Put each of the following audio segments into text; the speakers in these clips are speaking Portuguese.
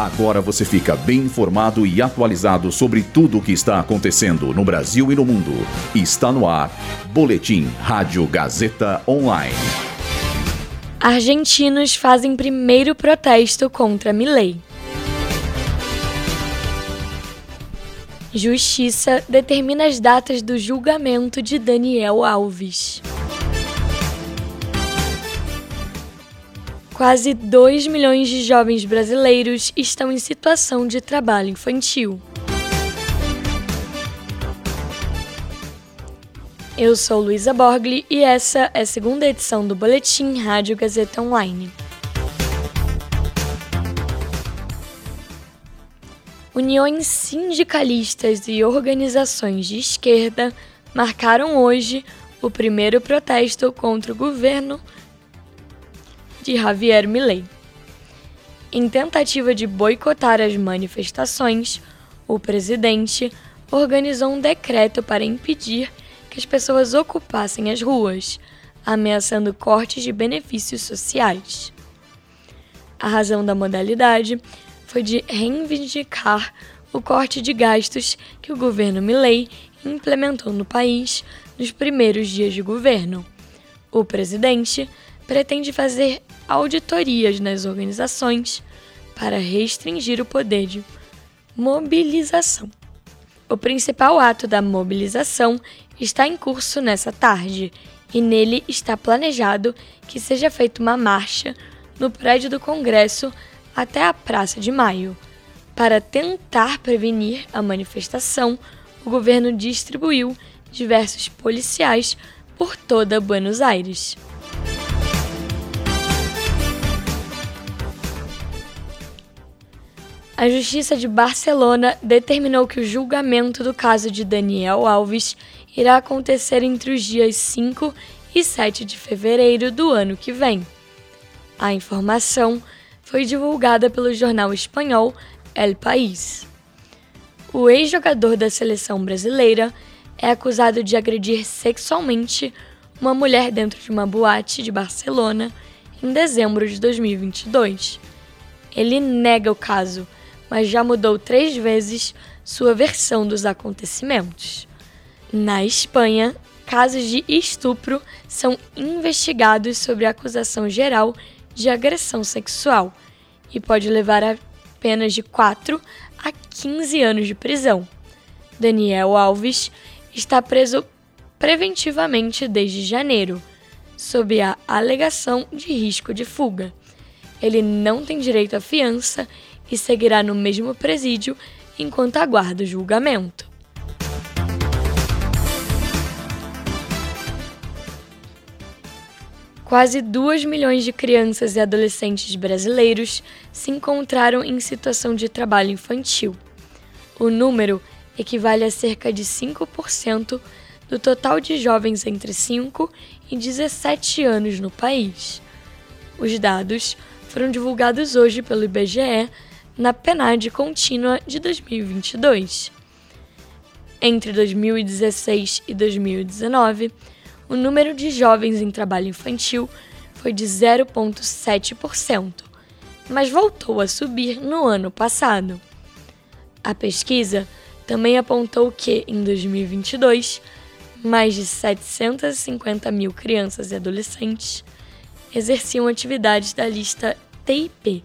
Agora você fica bem informado e atualizado sobre tudo o que está acontecendo no Brasil e no mundo. Está no ar. Boletim Rádio Gazeta Online. Argentinos fazem primeiro protesto contra Milei. Justiça determina as datas do julgamento de Daniel Alves. Quase 2 milhões de jovens brasileiros estão em situação de trabalho infantil. Eu sou Luísa Borgli e essa é a segunda edição do Boletim Rádio Gazeta Online. Uniões sindicalistas e organizações de esquerda marcaram hoje o primeiro protesto contra o governo de Javier Milei. Em tentativa de boicotar as manifestações, o presidente organizou um decreto para impedir que as pessoas ocupassem as ruas, ameaçando cortes de benefícios sociais. A razão da modalidade foi de reivindicar o corte de gastos que o governo Milley implementou no país nos primeiros dias de governo. O presidente pretende fazer auditorias nas organizações para restringir o poder de mobilização. O principal ato da mobilização está em curso nessa tarde e nele está planejado que seja feita uma marcha no prédio do Congresso até a Praça de Maio. Para tentar prevenir a manifestação, o governo distribuiu diversos policiais por toda Buenos Aires. A Justiça de Barcelona determinou que o julgamento do caso de Daniel Alves irá acontecer entre os dias 5 e 7 de fevereiro do ano que vem. A informação foi divulgada pelo jornal espanhol El País. O ex-jogador da seleção brasileira é acusado de agredir sexualmente uma mulher dentro de uma boate de Barcelona em dezembro de 2022. Ele nega o caso mas já mudou três vezes sua versão dos acontecimentos. Na Espanha, casos de estupro são investigados sobre a acusação geral de agressão sexual e pode levar a penas de 4 a 15 anos de prisão. Daniel Alves está preso preventivamente desde janeiro, sob a alegação de risco de fuga. Ele não tem direito à fiança e seguirá no mesmo presídio enquanto aguarda o julgamento. Quase 2 milhões de crianças e adolescentes brasileiros se encontraram em situação de trabalho infantil. O número equivale a cerca de 5% do total de jovens entre 5 e 17 anos no país. Os dados foram divulgados hoje pelo IBGE na PNAD contínua de 2022. Entre 2016 e 2019, o número de jovens em trabalho infantil foi de 0,7%, mas voltou a subir no ano passado. A pesquisa também apontou que, em 2022, mais de 750 mil crianças e adolescentes exerciam atividades da lista TIP,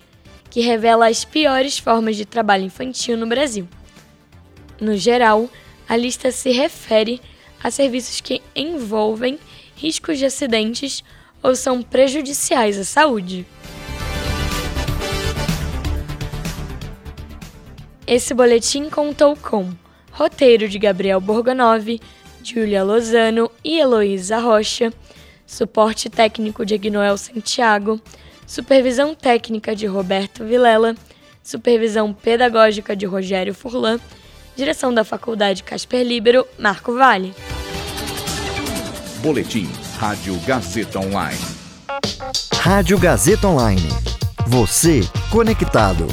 que revela as piores formas de trabalho infantil no Brasil. No geral, a lista se refere a serviços que envolvem riscos de acidentes ou são prejudiciais à saúde. Esse boletim contou com roteiro de Gabriel Borgonov, Júlia Lozano e Heloísa Rocha, suporte técnico de Agnoel Santiago, supervisão técnica de Roberto Vilela, supervisão pedagógica de Rogério Furlan, direção da Faculdade Casper Libero, Marco Vale. Boletim Rádio Gazeta Online. Rádio Gazeta Online. Você conectado.